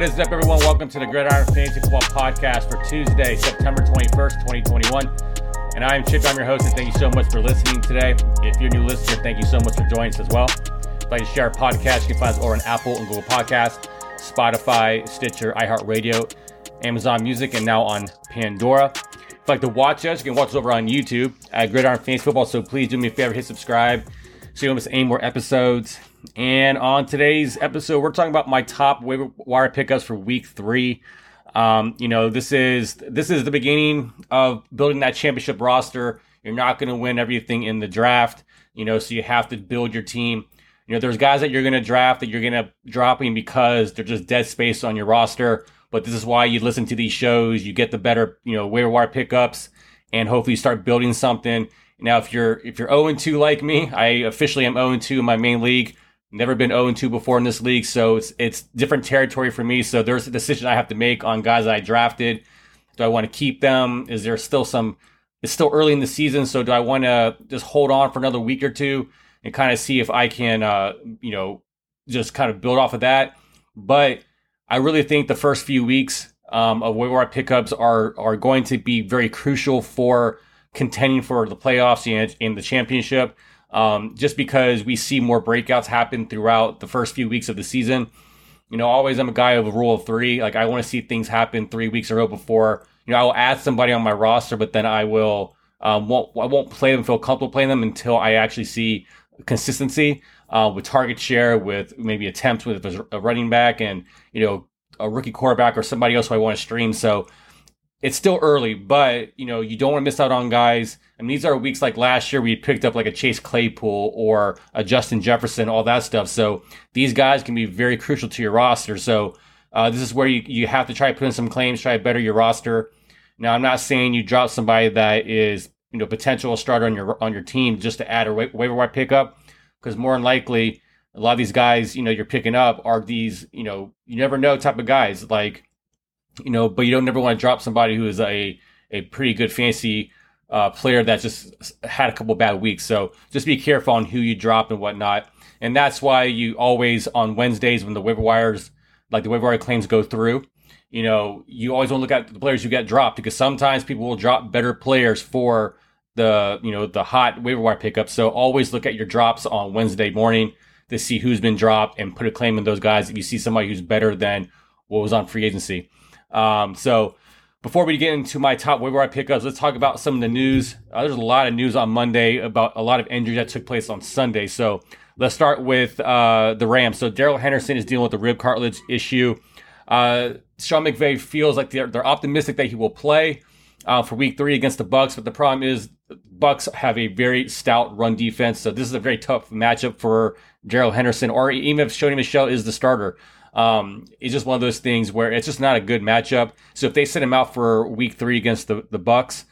what is up, everyone? Welcome to the Gridiron Fantasy Football Podcast for Tuesday, September 21st, 2021. And I am Chip, I'm your host, and thank you so much for listening today. If you're a new listener, thank you so much for joining us as well. If you'd like to share our podcast, you can find us over on Apple and Google Podcasts, Spotify, Stitcher, iHeartRadio, Amazon Music, and now on Pandora. If you'd like to watch us, you can watch us over on YouTube at Gridiron Fantasy Football. So please do me a favor, hit subscribe so you don't miss any more episodes. And on today's episode, we're talking about my top waiver wire pickups for week three. Um, you know, this is this is the beginning of building that championship roster. You're not going to win everything in the draft, you know, so you have to build your team. You know, there's guys that you're going to draft that you're going to dropping because they're just dead space on your roster. But this is why you listen to these shows. You get the better, you know, waiver wire pickups, and hopefully you start building something. Now, if you're if you're 0 2 like me, I officially am 0 2 in my main league. Never been 0 2 before in this league, so it's it's different territory for me. So there's a decision I have to make on guys I drafted. Do I want to keep them? Is there still some? It's still early in the season, so do I want to just hold on for another week or two and kind of see if I can, uh, you know, just kind of build off of that? But I really think the first few weeks um, of waiver pickups are are going to be very crucial for contending for the playoffs and in the championship. Um, just because we see more breakouts happen throughout the first few weeks of the season. You know, always I'm a guy of a rule of three. Like I want to see things happen three weeks in a row before. You know, I will add somebody on my roster, but then I will um, won't I won't play them, feel comfortable playing them until I actually see consistency uh, with target share, with maybe attempts with a running back, and you know a rookie quarterback or somebody else who I want to stream. So it's still early, but you know, you don't want to miss out on guys. I mean, these are weeks like last year we picked up like a Chase Claypool or a Justin Jefferson, all that stuff. So these guys can be very crucial to your roster. So uh, this is where you, you have to try to put in some claims, try to better your roster. Now, I'm not saying you drop somebody that is you know potential starter on your on your team just to add a wa- waiver wire pickup, because more than likely a lot of these guys you know you're picking up are these you know you never know type of guys like you know, but you don't never want to drop somebody who is a a pretty good fancy uh, player that just had a couple bad weeks. So just be careful on who you drop and whatnot. And that's why you always on Wednesdays when the waiver wires, like the waiver wire claims go through, you know, you always want to look at the players who get dropped because sometimes people will drop better players for the, you know, the hot waiver wire pickup. So always look at your drops on Wednesday morning to see who's been dropped and put a claim in those guys if you see somebody who's better than what was on free agency. Um, so before we get into my top waiver wire pickups, let's talk about some of the news. Uh, there's a lot of news on Monday about a lot of injuries that took place on Sunday. So let's start with uh, the Rams. So Darrell Henderson is dealing with the rib cartilage issue. Uh, Sean McVay feels like they're, they're optimistic that he will play uh, for Week Three against the Bucs, but the problem is Bucs have a very stout run defense, so this is a very tough matchup for Darrell Henderson, or even if Sony Michel is the starter. Um, it's just one of those things where it's just not a good matchup. So if they send him out for week three against the, the Bucs,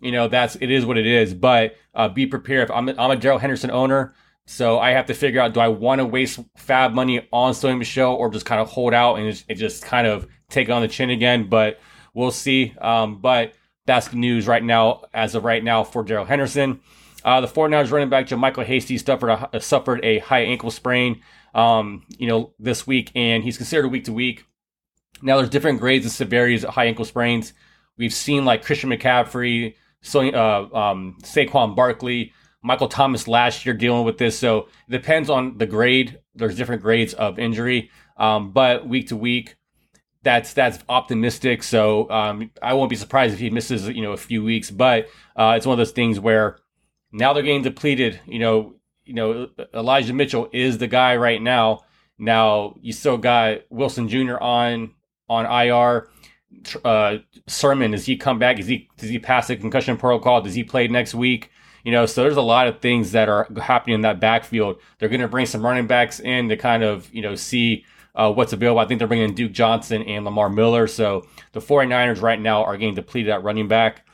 you know, that's it is what it is. But uh, be prepared. If I'm I'm a Darrell Henderson owner, so I have to figure out do I want to waste fab money on Sony Michel or just kind of hold out and just, just kind of take it on the chin again. But we'll see. Um, but that's the news right now, as of right now, for Darrell Henderson. Uh, the 49ers running back JaMycal Hasty suffered a, suffered a high ankle sprain um, you know, this week, and he's considered week to week. Now, there's different grades of severities of high ankle sprains. We've seen like Christian McCaffrey, so, uh, um, Saquon Barkley, Michael Thomas last year dealing with this. So it depends on the grade. There's different grades of injury, um, but week to week, that's that's optimistic. So um, I won't be surprised if he misses you know a few weeks. But uh, it's one of those things where now they're getting depleted. You know, you know, Elijah Mitchell is the guy right now. Now you still got Wilson Jr. on on IR. Uh, Sermon, does he come back? Is he does he pass the concussion protocol? Does he play next week? You know, so there's a lot of things that are happening in that backfield. They're going to bring some running backs in to kind of you know see uh, what's available. I think they're bringing Duke Johnson and Lamar Miller. So the 49ers right now are getting depleted at running back.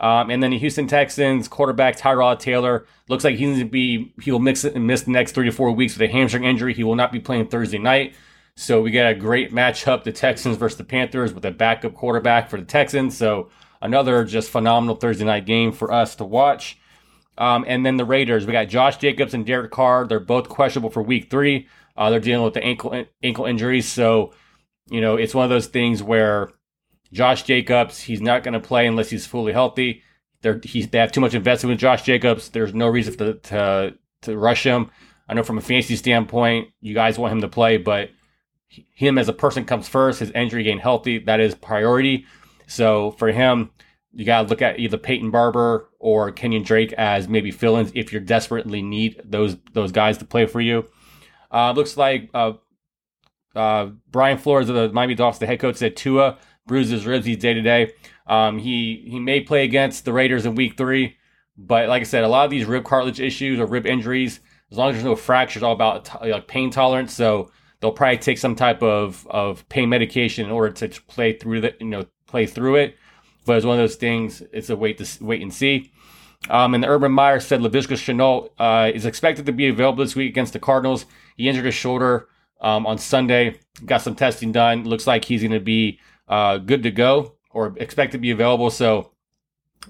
Um, and then the Houston Texans quarterback Tyrod Taylor looks like he's going to be he will mix and miss the next three to four weeks with a hamstring injury. He will not be playing Thursday night. So we got a great matchup: the Texans versus the Panthers with a backup quarterback for the Texans. So another just phenomenal Thursday night game for us to watch. Um, and then the Raiders, we got Josh Jacobs and Derek Carr. They're both questionable for Week Three. Uh, they're dealing with the ankle ankle injuries, so you know, it's one of those things where Josh Jacobs, he's not going to play unless he's fully healthy. He's, they have too much investment with Josh Jacobs. There's no reason to, to, to rush him. I know from a fantasy standpoint, you guys want him to play, but him as a person comes first. His injury getting healthy, that is priority. So for him, you got to look at either Peyton Barber or Kenyan Drake as maybe fill-ins if you desperately need those those guys to play for you. Uh, looks like uh, uh, Brian Flores of the Miami Dolphins, the head coach, said Tua bruised his ribs. He's day to day. He he may play against the Raiders in Week Three, but like I said, a lot of these rib cartilage issues or rib injuries, as long as there's no fractures, all about t- like pain tolerance. So they'll probably take some type of of pain medication in order to play through the you know play through it. But it's one of those things. It's a wait to wait and see. Um, and Urban Meyer said Laviska Shenault uh, is expected to be available this week against the Cardinals. He injured his shoulder um, on Sunday. Got some testing done. Looks like he's going to be uh, good to go or expect to be available. So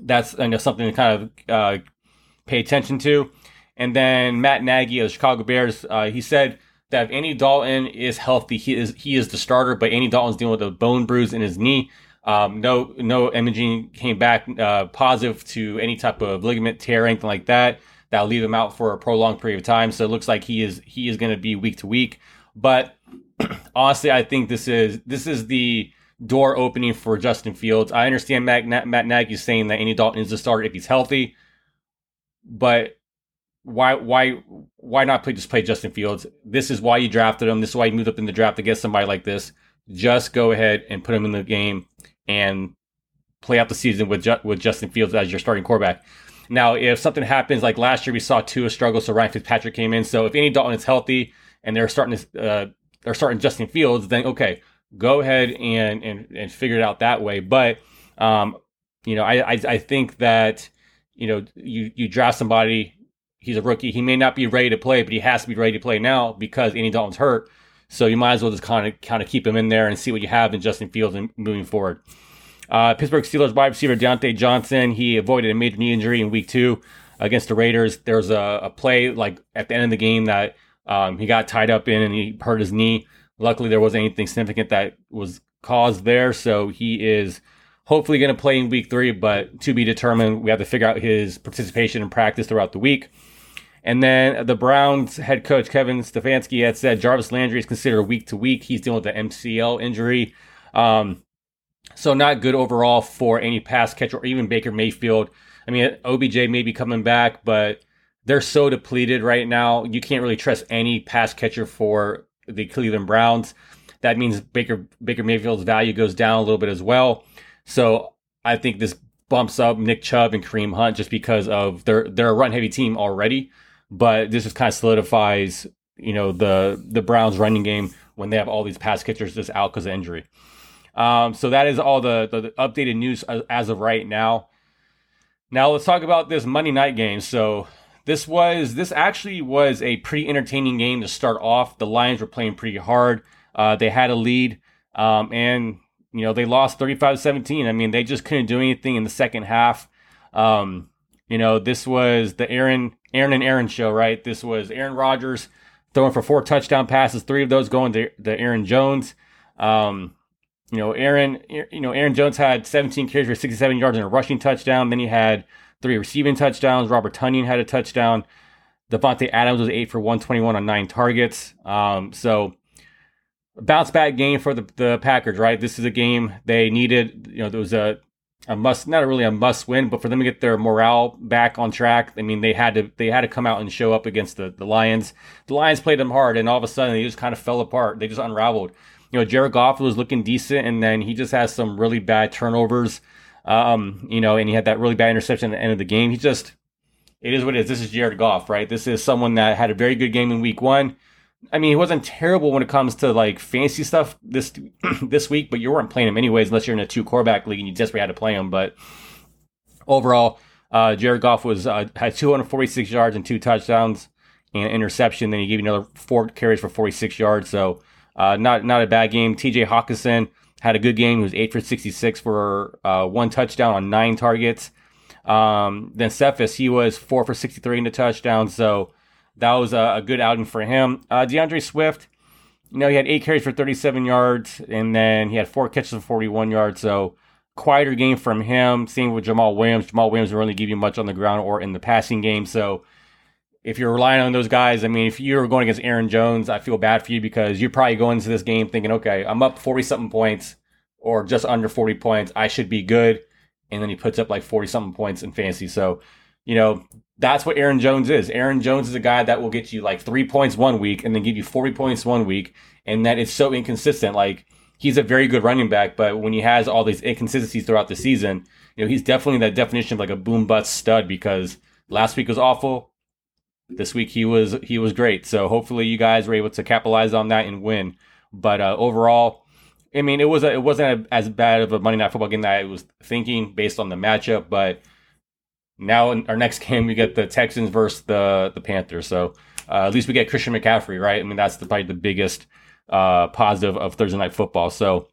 that's you know, something to kind of uh, pay attention to. And then Matt Nagy of the Chicago Bears, uh, he said that if Andy Dalton is healthy, he is he is the starter. But Andy Dalton's dealing with a bone bruise in his knee. Um, no no imaging came back uh, positive to any type of ligament tear, anything like that. That'll leave him out for a prolonged period of time. So it looks like he is he is going to be week to week. But honestly, I think this is this is the door opening for Justin Fields. I understand Matt, Matt Nagy saying that Andy Dalton is the starter if he's healthy, but why why why not play just play Justin Fields? This is why you drafted him. This is why you moved up in the draft to get somebody like this. Just go ahead and put him in the game and play out the season with Ju- with Justin Fields as your starting quarterback. Now, if something happens like last year, we saw Tua struggle, so Ryan Fitzpatrick came in. So if Andy Dalton is healthy and they're starting to uh, they're starting Justin Fields, then okay, go ahead and and, and figure it out that way. But um, you know, I, I I think that you know you you draft somebody. He's a rookie. He may not be ready to play, but he has to be ready to play now because Andy Dalton's hurt. So you might as well just kind of kind of keep him in there and see what you have in Justin Fields and moving forward. Uh, Pittsburgh Steelers wide receiver Diontae Johnson. He avoided a major knee injury in Week Two against the Raiders. There was a, a play like at the end of the game that um, he got tied up in and he hurt his knee. Luckily, there wasn't anything significant that was caused there, so he is hopefully going to play in week three, but to be determined. We have to figure out his participation in practice throughout the week. And then the Browns head coach Kevin Stefanski had said Jarvis Landry is considered week to week. He's dealing with the MCL injury. Um, so not good overall for any pass catcher or even Baker Mayfield. I mean, OBJ may be coming back, but they're so depleted right now. You can't really trust any pass catcher for the Cleveland Browns. That means Baker Baker Mayfield's value goes down a little bit as well. So I think this bumps up Nick Chubb and Kareem Hunt just because of they're they're a run heavy team already, but this just kind of solidifies you know the the Browns running game when they have all these pass catchers just out because of injury. Um, so that is all the, the, the updated news as of right now. Now let's talk about this Monday night game. So this was this actually was a pretty entertaining game to start off. The Lions were playing pretty hard. Uh, they had a lead, um, and you know they lost 35-17. I mean, they just couldn't do anything in the second half. Um, you know, this was the Aaron Aaron and Aaron show, right? This was Aaron Rodgers throwing for four touchdown passes, three of those going to, to Aaron Jones. Um, you know, Aaron, you know, Aaron Jones had 17 carries for 67 yards and a rushing touchdown. Then he had three receiving touchdowns. Robert Tonyan had a touchdown. Davante Adams was eight for 121 on nine targets. Um, so bounce back game for the, the Packers, right? This is a game they needed. You know, there was a a must, not really a must win, but for them to get their morale back on track, I mean, they had to they had to come out and show up against the, the Lions. The Lions played them hard, and all of a sudden they just kind of fell apart. They just unraveled. You know, Jared Goff was looking decent, and then he just has some really bad turnovers. Um, you know, and he had that really bad interception at the end of the game. He just, it is what it is. This is Jared Goff, right? This is someone that had a very good game in week one. I mean, he wasn't terrible when it comes to like fancy stuff this this week, but you weren't playing him anyways unless you're in a two quarterback league and you desperately had to play him. But overall, uh, Jared Goff was uh, had 246 yards and two touchdowns and interception. Then he gave you another four carries for 46 yards. So uh, not not a bad game. T.J. Hockenson had a good game. He was eight for 66 for uh, one touchdown on nine targets. Um, then Cephus, he was four for 63 in the touchdown. So that was a, a good outing for him. Uh, D'Andre Swift, you know, he had eight carries for 37 yards, and then he had four catches for 41 yards. So quieter game from him. Same with Jamaal Williams. Jamaal Williams will really give you much on the ground or in the passing game. So if you're relying on those guys, I mean, if you're going against Aaron Jones, I feel bad for you because you're probably going into this game thinking, okay, I'm up 40 something points or just under 40 points. I should be good. And then he puts up like 40 something points in fantasy. So, you know, that's what Aaron Jones is. Aaron Jones is a guy that will get you like three points one week and then give you 40 points one week. And that is so inconsistent. Like, he's a very good running back, but when he has all these inconsistencies throughout the season, you know, he's definitely that definition of like a boom bust stud because last week was awful. This week he was he was great. So hopefully you guys were able to capitalize on that and win. But uh, overall, I mean, it was a, it wasn't a, as bad of a Monday Night Football game that I was thinking based on the matchup. But now in our next game we get the Texans versus the the Panthers. So uh, at least we get Christian McCaffrey, right? I mean, that's the, probably the biggest uh, positive of Thursday Night Football. So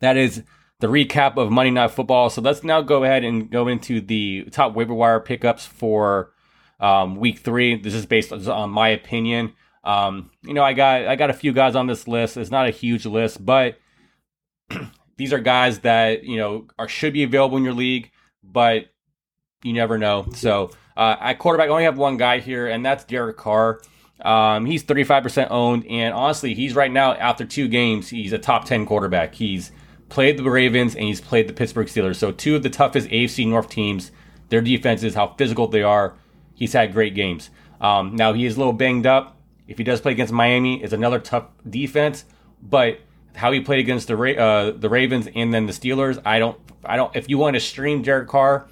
that is the recap of Monday Night Football. So let's now go ahead and go into the top waiver wire pickups for um, Week Three. This is based on my opinion. Um, you know, I got I got a few guys on this list. It's not a huge list, but these are guys that you know are should be available in your league, but you never know. So uh, at quarterback, I only have one guy here, and that's Derek Carr. Um, he's 35% owned, and honestly, he's right now after two games, he's a top 10 quarterback. He's played the Ravens and he's played the Pittsburgh Steelers. So two of the toughest AFC North teams, their defenses, how physical they are. He's had great games. Um, now he is a little banged up. If he does play against Miami, it's another tough defense. But how he played against the uh, the Ravens and then the Steelers, I don't, I don't. If you want to stream Derek Carr,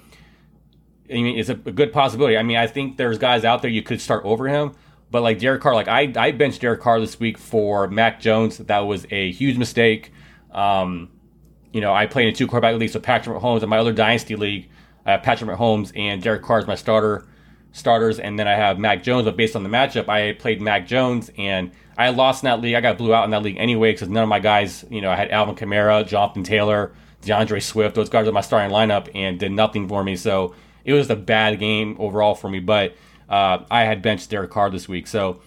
I mean, it's a, a good possibility. I mean, I think there's guys out there you could start over him. But like Derek Carr, like I, I benched Derek Carr this week for Mac Jones. That was a huge mistake. Um, you know, I played in two quarterback leagues with Patrick Mahomes in my other dynasty league. I have Patrick Mahomes and Derek Carr is my starter starters, and then I have Mac Jones. But based on the matchup, I played Mac Jones, and I lost in that league. I got blew out in that league anyway because none of my guys, you know, I had Alvin Kamara, Jonathan Taylor, D'Andre Swift. Those guys are my starting lineup and did nothing for me. So it was a bad game overall for me. But uh, I had benched Derek Carr this week. So,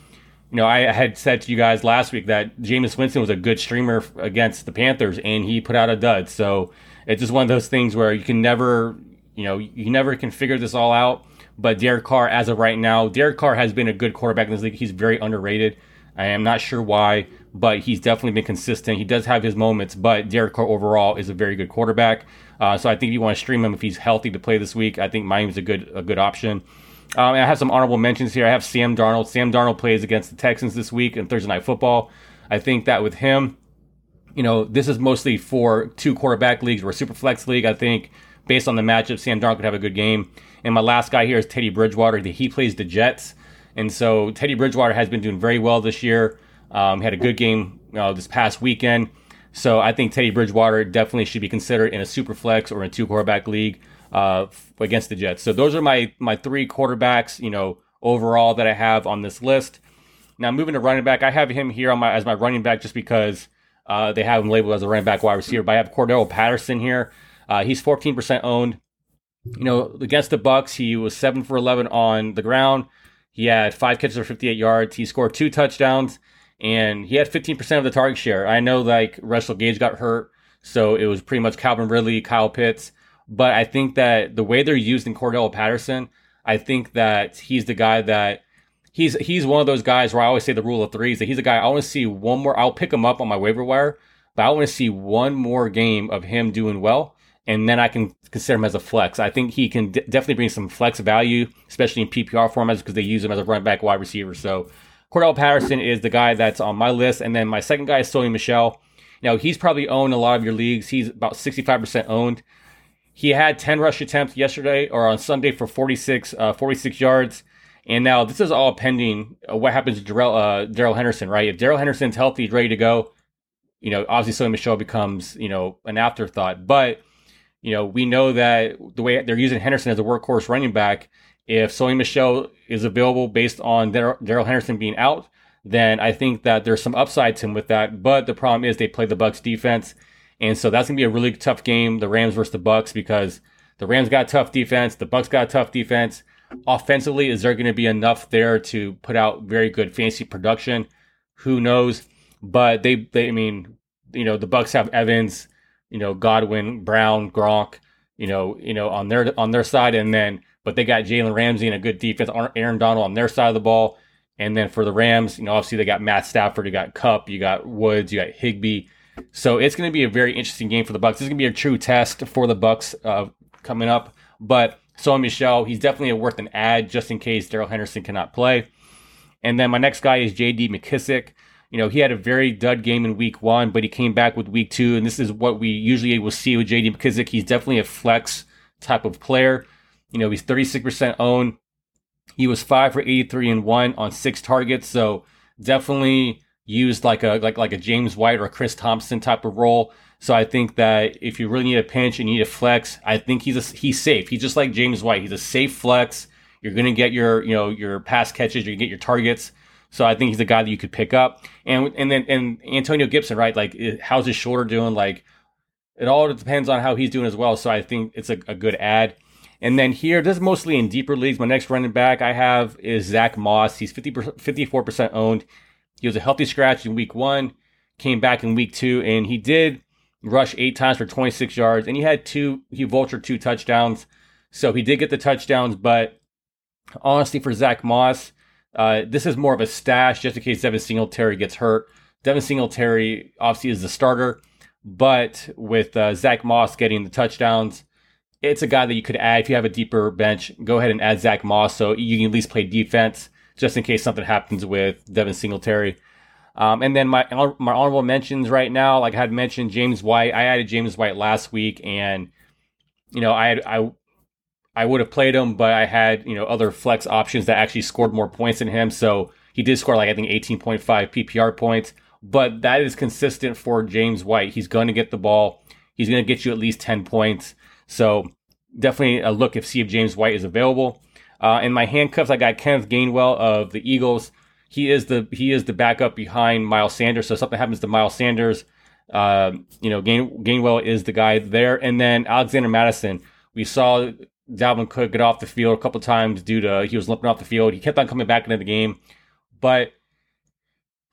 you know, I had said to you guys last week that Jameis Winston was a good streamer against the Panthers, and he put out a dud. So it's just one of those things where you can never, you know, you never can figure this all out. But Derek Carr, as of right now, Derek Carr has been a good quarterback in this league. He's very underrated. I am not sure why, but he's definitely been consistent. He does have his moments, but Derek Carr overall is a very good quarterback. Uh, so I think if you want to stream him if he's healthy to play this week, I think Miami's a good a good option. Um, I have some honorable mentions here. I have Sam Darnold. Sam Darnold plays against the Texans this week in Thursday Night Football. I think that with him, you know, this is mostly for two quarterback leagues or super flex league. I think based on the matchup, Sam Darnold could have a good game. And my last guy here is Teddy Bridgewater. He plays the Jets. And so Teddy Bridgewater has been doing very well this year. Um, had a good game uh, this past weekend. So I think Teddy Bridgewater definitely should be considered in a super flex or a two quarterback league uh, against the Jets. So those are my my three quarterbacks, you know, overall that I have on this list. Now moving to running back, I have him here on my as my running back just because uh, they have him labeled as a running back wide receiver. But I have Cordarrelle Patterson here. Uh, he's 14% owned. You know, against the Bucs, he was seven for 11 on the ground. He had five catches for 58 yards. He scored two touchdowns, and he had 15% of the target share. I know like Russell Gage got hurt, so it was pretty much Calvin Ridley, Kyle Pitts. But I think that the way they're used in Cordarrelle Patterson, I think that he's the guy that he's he's one of those guys where I always say the rule of threes that he's a guy I want to see one more. I'll pick him up on my waiver wire, but I want to see one more game of him doing well, and then I can consider him as a flex. I think he can d- definitely bring some flex value, especially in PPR formats because they use him as a running back wide receiver. So Cordarrelle Patterson is the guy that's on my list, and then my second guy is Sony Michel. Now he's probably owned a lot of your leagues. He's about sixty five percent owned. He had 10 rush attempts yesterday or on Sunday for 46, uh, 46 yards. And now this is all pending uh, what happens to Darrell, uh, Henderson, right? If Darrell Henderson's healthy, ready to go, you know, obviously Sony Michel becomes, you know, an afterthought. But, you know, we know that the way they're using Henderson as a workhorse running back, if Sony Michel is available based on Darrell Henderson being out, then I think that there's some upside to him with that. But the problem is they play the Bucs defense. And so that's gonna be a really tough game, the Rams versus the Bucs, because the Rams got tough defense, the Bucs got tough defense. Offensively, is there gonna be enough there to put out very good fantasy production? Who knows? but they they I mean you know the Bucs have Evans, you know Godwin, Brown, Gronk, you know you know on their on their side, and then but they got Jalen Ramsey and a good defense, Aaron Donald on their side of the ball, and then for the Rams, you know obviously they got Matt Stafford, you got Kupp, you got Woods, you got Higbee. So it's going to be a very interesting game for the Bucs. This is going to be a true test for the Bucs uh, coming up. But so Michel, he's definitely worth an ad just in case Darrell Henderson cannot play. And then my next guy is J.D. McKissic. You know, he had a very dud game in week one, but he came back with week two, and this is what we usually will see with J.D. McKissic. He's definitely a flex type of player. You know, he's 36% owned. He was five for 83 and one on six targets, so definitely used like a like like a James White or a Chris Thompson type of role. So I think that if you really need a pinch and you need a flex, I think he's a, he's safe. He's just like James White. He's a safe flex. You're going to get your you know your pass catches. You're going to get your targets. So I think he's a guy that you could pick up. And and then and Antonio Gibson, right? Like how's his shoulder doing? Like it all depends on how he's doing as well. So I think it's a, a good ad. And then here, this is mostly in deeper leagues. My next running back I have is Zach Moss. He's 50 54% owned. He was a healthy scratch in week one, came back in week two, and he did rush eight times for 26 yards, and he had two, he vultured two touchdowns. So he did get the touchdowns, but honestly, for Zach Moss, uh, this is more of a stash just in case Devin Singletary gets hurt. Devin Singletary obviously is the starter, but with uh, Zach Moss getting the touchdowns, it's a guy that you could add if you have a deeper bench. Go ahead and add Zach Moss so you can at least play defense just in case something happens with Devin Singletary. Um, and then my my honorable mentions right now, like I had mentioned, James White. I added James White last week, and you know I had, I I would have played him, but I had you know other flex options that actually scored more points than him. So he did score like I think 18.5 PPR points, but that is consistent for James White. He's going to get the ball. He's going to get you at least 10 points. So definitely a look if see if James White is available. Uh, in my handcuffs, I got Kenneth Gainwell of the Eagles. He is the he is the backup behind Miles Sanders. So something happens to Miles Sanders, uh, you know Gain, Gainwell is the guy there. And then Alexander Mattison, We saw Dalvin Cook get off the field a couple times due to he was limping off the field. He kept on coming back into the game, but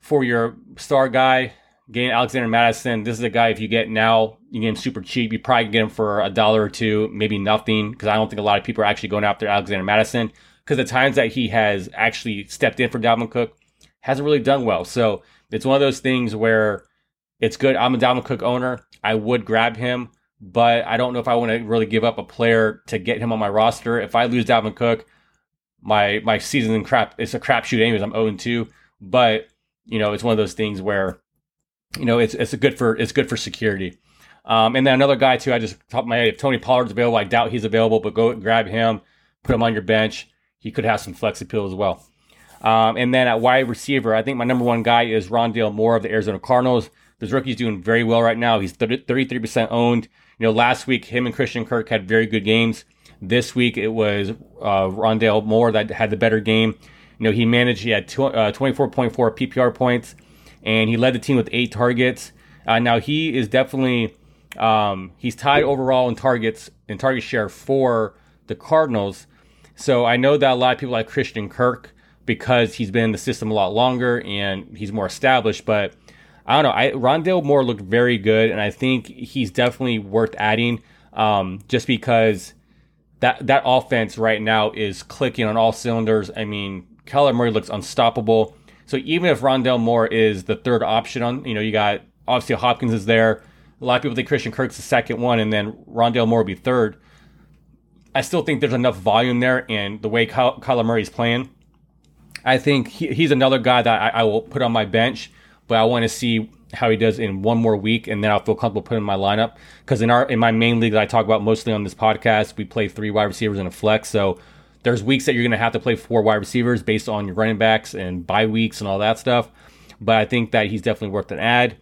for your star guy, Gain Alexander Mattison, this is a guy if you get now, you get him super cheap. You probably can get him for a dollar or two, maybe nothing, because I don't think a lot of people are actually going after Alexander Mattison. Because the times that he has actually stepped in for Dalvin Cook hasn't really done well. So it's one of those things where it's good. I'm a Dalvin Cook owner. I would grab him, but I don't know if I want to really give up a player to get him on my roster. If I lose Dalvin Cook, my my season crap it's a crapshoot anyways. I'm 0 2. But you know, it's one of those things where you know, it's it's good for it's good for security. Um, and then another guy too. I just top my head. If Tony Pollard's available, I doubt he's available, but go grab him, put him on your bench. He could have some flex appeal as well. Um, and then at wide receiver, I think my number one guy is Rondale Moore of the Arizona Cardinals. This rookie's doing very well right now. He's 33% owned. You know, last week him and Christian Kirk had very good games. This week it was uh, Rondale Moore that had the better game. You know, he managed. He had two, uh, 24.4 PPR points and he led the team with eight targets. Uh, now he is definitely um, he's tied overall in targets in target share for the Cardinals. So I know that a lot of people like Christian Kirk because he's been in the system a lot longer and he's more established. But I don't know. I, Rondale Moore looked very good, and I think he's definitely worth adding um, just because that that offense right now is clicking on all cylinders. I mean, Kyler Murray looks unstoppable. So even if Rondale Moore is the third option on, you know, you got obviously Hopkins is there. A lot of people think Christian Kirk's the second one, and then Rondale Moore will be third. I still think there's enough volume there, and the way Ky- Kyler Murray's playing, I think he, he's another guy that I, I, will put on my bench, but I want to see how he does in one more week, and then I'll feel comfortable putting in my lineup. Because in our in my main league that I talk about mostly on this podcast, we play three wide receivers in a flex, so there's weeks that you're going to have to play four wide receivers based on your running backs and bye weeks and all that stuff. But I think that he's definitely worth an ad.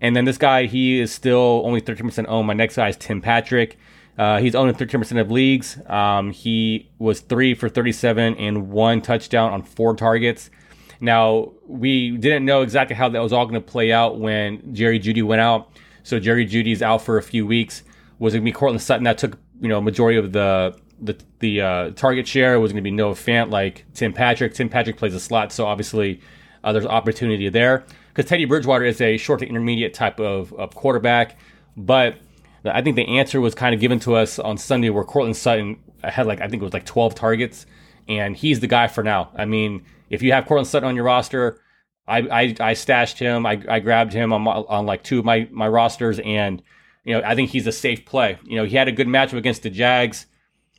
And then this guy, he is still only 13% owned. My next guy is Tim Patrick. Uh, he's owned in 13% of leagues. Um, he was three for 37 and one touchdown on four targets. Now, we didn't know exactly how that was all going to play out when Jerry Jeudy went out. So Jerry Jeudy's out for a few weeks. Was it going to be Courtland Sutton that took, you know, majority of the the the uh, target share was going to be Noah Fant like Tim Patrick. Tim Patrick plays a slot, so obviously uh, there's opportunity there. because Teddy Bridgewater is a short to intermediate type of, of quarterback. But I think the answer was kind of given to us on Sunday where Courtland Sutton had like, I think it was like 12 targets, and he's the guy for now. I mean, if you have Courtland Sutton on your roster, I, I, I stashed him. I, I grabbed him on, on like two of my, my rosters, and you know I think he's a safe play. You know he had a good matchup against the Jags.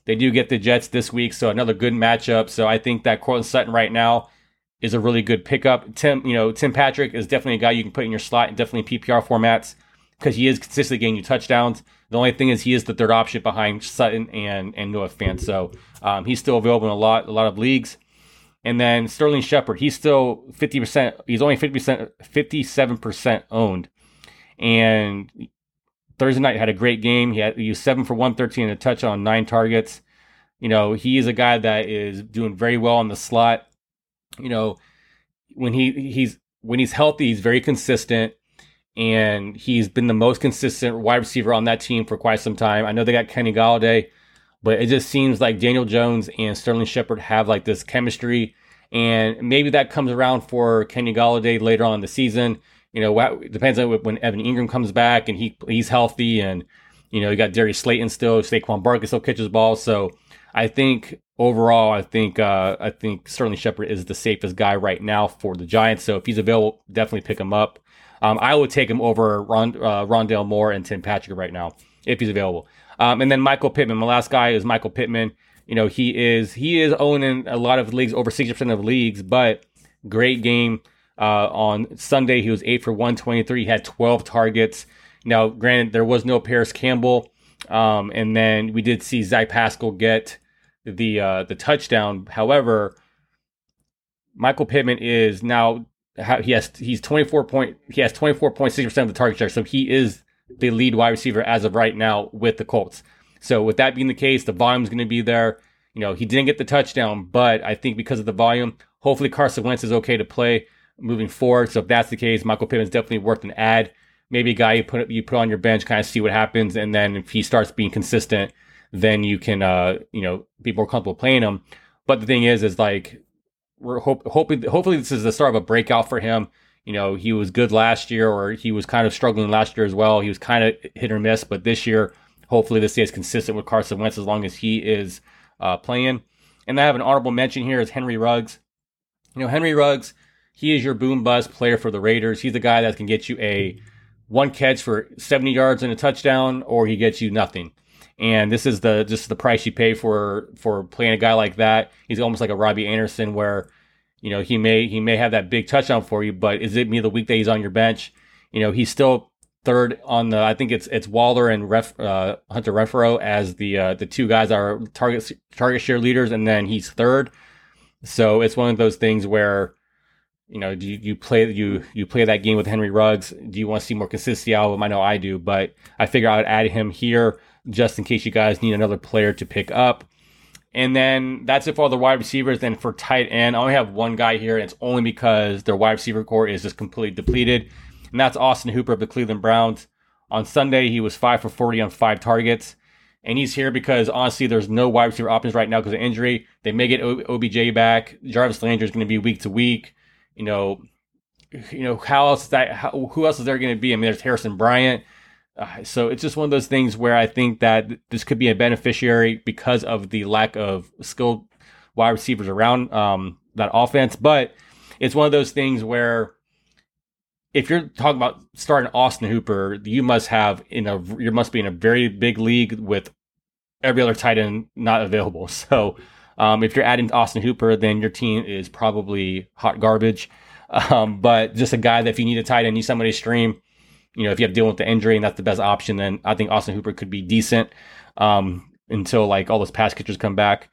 They do get the Jets this week, so another good matchup. So I think that Courtland Sutton right now is a really good pickup. Tim, you know, Tim Patrick is definitely a guy you can put in your slot, and definitely PPR formats because he is consistently getting you touchdowns. The only thing is he is the third option behind Sutton and and Noah Fant, so um, he's still available in a lot a lot of leagues. And then Sterling Shepard, he's still fifty percent. He's only fifty percent, fifty seven percent owned. And Thursday night had a great game. He had he seven for one thirteen and a touch on nine targets. You know, he is a guy that is doing very well in the slot. You know, when he he's when he's healthy, he's very consistent and he's been the most consistent wide receiver on that team for quite some time. I know they got Kenny Golladay, but it just seems like Daniel Jones and Sterling Shepard have like this chemistry, and maybe that comes around for Kenny Golladay later on in the season. You know, depends on when Evan Engram comes back and he he's healthy, and you know you got Darius Slayton still, Saquon Barkley still catches balls. So I think overall, I think uh, I think Sterling Shepard is the safest guy right now for the Giants. So if he's available, definitely pick him up. Um, I would take him over Ron, uh, Rondale Moore and Tim Patrick right now if he's available. Um, and then Michael Pittman. My last guy is Michael Pittman. You know he is he is owning a lot of leagues, over sixty percent of leagues, but great game. Uh, on Sunday, he was eight for one twenty three. He had twelve targets. Now, granted, there was no Parris Campbell, um, and then we did see Zach Pascal get the uh, the touchdown. However, Michael Pittman is now he has he's 24 point he has 24.6% of the target share so he is the lead wide receiver as of right now with the Colts. So with that being the case, the volume is going to be there. You know, he didn't get the touchdown, but I think because of the volume, hopefully Carson Wentz is okay to play moving forward. So if that's the case, Michael Pittman's definitely worth an ad. Maybe a guy you put you put on your bench, kind of see what happens, and then if he starts being consistent, then you can uh you know be more comfortable playing him. But the thing is, is like we're hope, hoping hopefully this is the start of a breakout for him. You know, he was good last year, or he was kind of struggling last year as well. He was kind of hit or miss, but this year, hopefully, this stays consistent with Carson Wentz as long as he is uh, playing. And I have an honorable mention here is Henry Ruggs. You know, Henry Ruggs, he is your boom bust player for the Raiders. He's the guy that can get you a one catch for 70 yards and a touchdown, or he gets you nothing and this is the just the price you pay for for playing a guy like that. He's almost like a Robbie Anderson, where you know he may he may have that big touchdown for you, but is it me the week that he's on your bench? You know he's still third on the. I think it's it's Waller and Ref, uh, Hunter Renfrow as the uh, the two guys are target target share leaders, and then he's third. So it's one of those things where you know, do you, you, play you you play that game with Henry Ruggs? Do you want to see more consistency out of him? I know I do, but I figure I would add him here just in case you guys need another player to pick up. And then that's it for all the wide receivers. Then for tight end, I only have one guy here, and it's only because their wide receiver core is just completely depleted. And that's Austin Hooper of the Cleveland Browns. On Sunday, he was 5 for 40 on five targets. And he's here because honestly, there's no wide receiver options right now because of injury. They may get OBJ back. Jarvis Landry is going to be week to week. You know, you know how else is that how, who else is there going to be? I mean, there's Harrison Bryant. Uh, so it's just one of those things where I think that this could be a beneficiary because of the lack of skilled wide receivers around um, that offense. But it's one of those things where if you're talking about starting Austin Hooper, you must have in a you must be in a very big league with every other tight end not available. So um, if you're adding Austin Hooper, then your team is probably hot garbage. Um, but just a guy that if you need a tight end, need somebody to stream, you know, if you have to deal with the injury and that's the best option, then I think Austin Hooper could be decent um, until like all those pass catchers come back.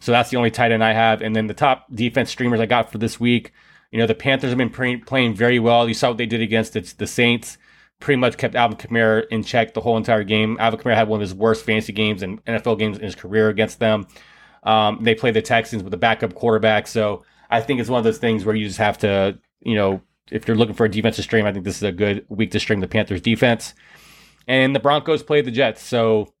So that's the only tight end I have. And then the top defense streamers I got for this week, you know, the Panthers have been pre- playing very well. You saw what they did against it's the Saints. Pretty much kept Alvin Kamara in check the whole entire game. Alvin Kamara had one of his worst fantasy games and NFL games in his career against them. Um, they play the Texans with a backup quarterback. So I think it's one of those things where you just have to, you know, if you're looking for a defensive stream, I think this is a good week to stream the Panthers defense. And the Broncos played the Jets. So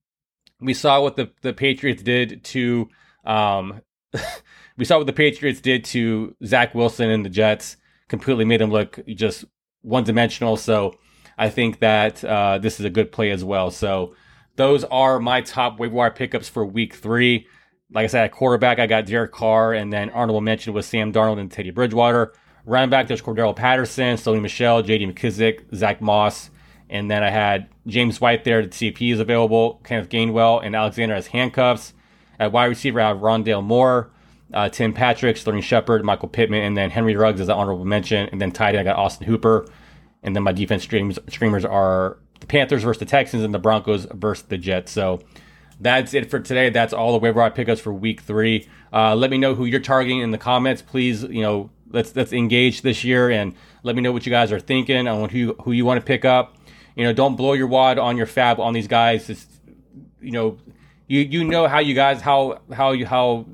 we saw what the, the Patriots did to um, we saw what the Patriots did to Zach Wilson and the Jets. Completely made him look just one dimensional. So I think that uh, this is a good play as well. So those are my top waiver wire pickups for week three. Like I said, at quarterback, I got Derek Carr, and then honorable mention was Sam Darnold and Teddy Bridgewater. Running back, there's Cordarrelle Patterson, Sony Michel, J.D. McKissic, Zach Moss, and then I had James White there to see if he is available, Kenneth Gainwell, and Alexander as handcuffs. At wide receiver, I have Rondale Moore, uh, Tim Patrick, Sterling Shepard, Michael Pittman, and then Henry Ruggs as an honorable mention. And then tight end, I got Austin Hooper. And then my defense streams, streamers are the Panthers versus the Texans and the Broncos versus the Jets. So that's it for today. That's all the waiver wire pickups for week three. Uh, let me know who you're targeting in the comments. Please, you know, let's let's engage this year and let me know what you guys are thinking on who who you want to pick up. You know, don't blow your wad on your fab on these guys. It's, you know, you you know how you guys how how you how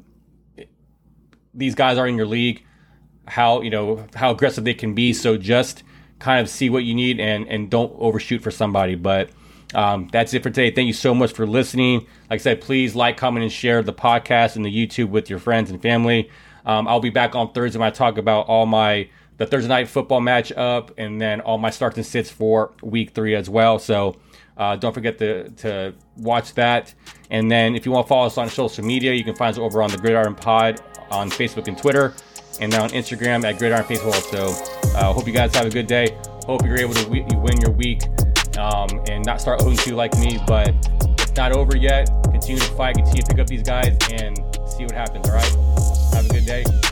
these guys are in your league, how you know how aggressive they can be. So just kind of see what you need and and don't overshoot for somebody. But um, that's it for today. Thank you so much for listening. Like I said, please like, comment, and share the podcast and the YouTube with your friends and family. Um, I'll be back on Thursday when I talk about all my the Thursday night football matchup and then all my starts and sits for week three as well. So uh, don't forget to, to watch that. And then if you want to follow us on social media, you can find us over on the Gridiron Pod on Facebook and Twitter, and then on Instagram at Gridiron Baseball. So uh, hope you guys have a good day. Hope you're able to win your week um, and not start 0-2 like me. But it's not over yet. Continue to fight. Continue to pick up these guys and see what happens. All right. Have a good day.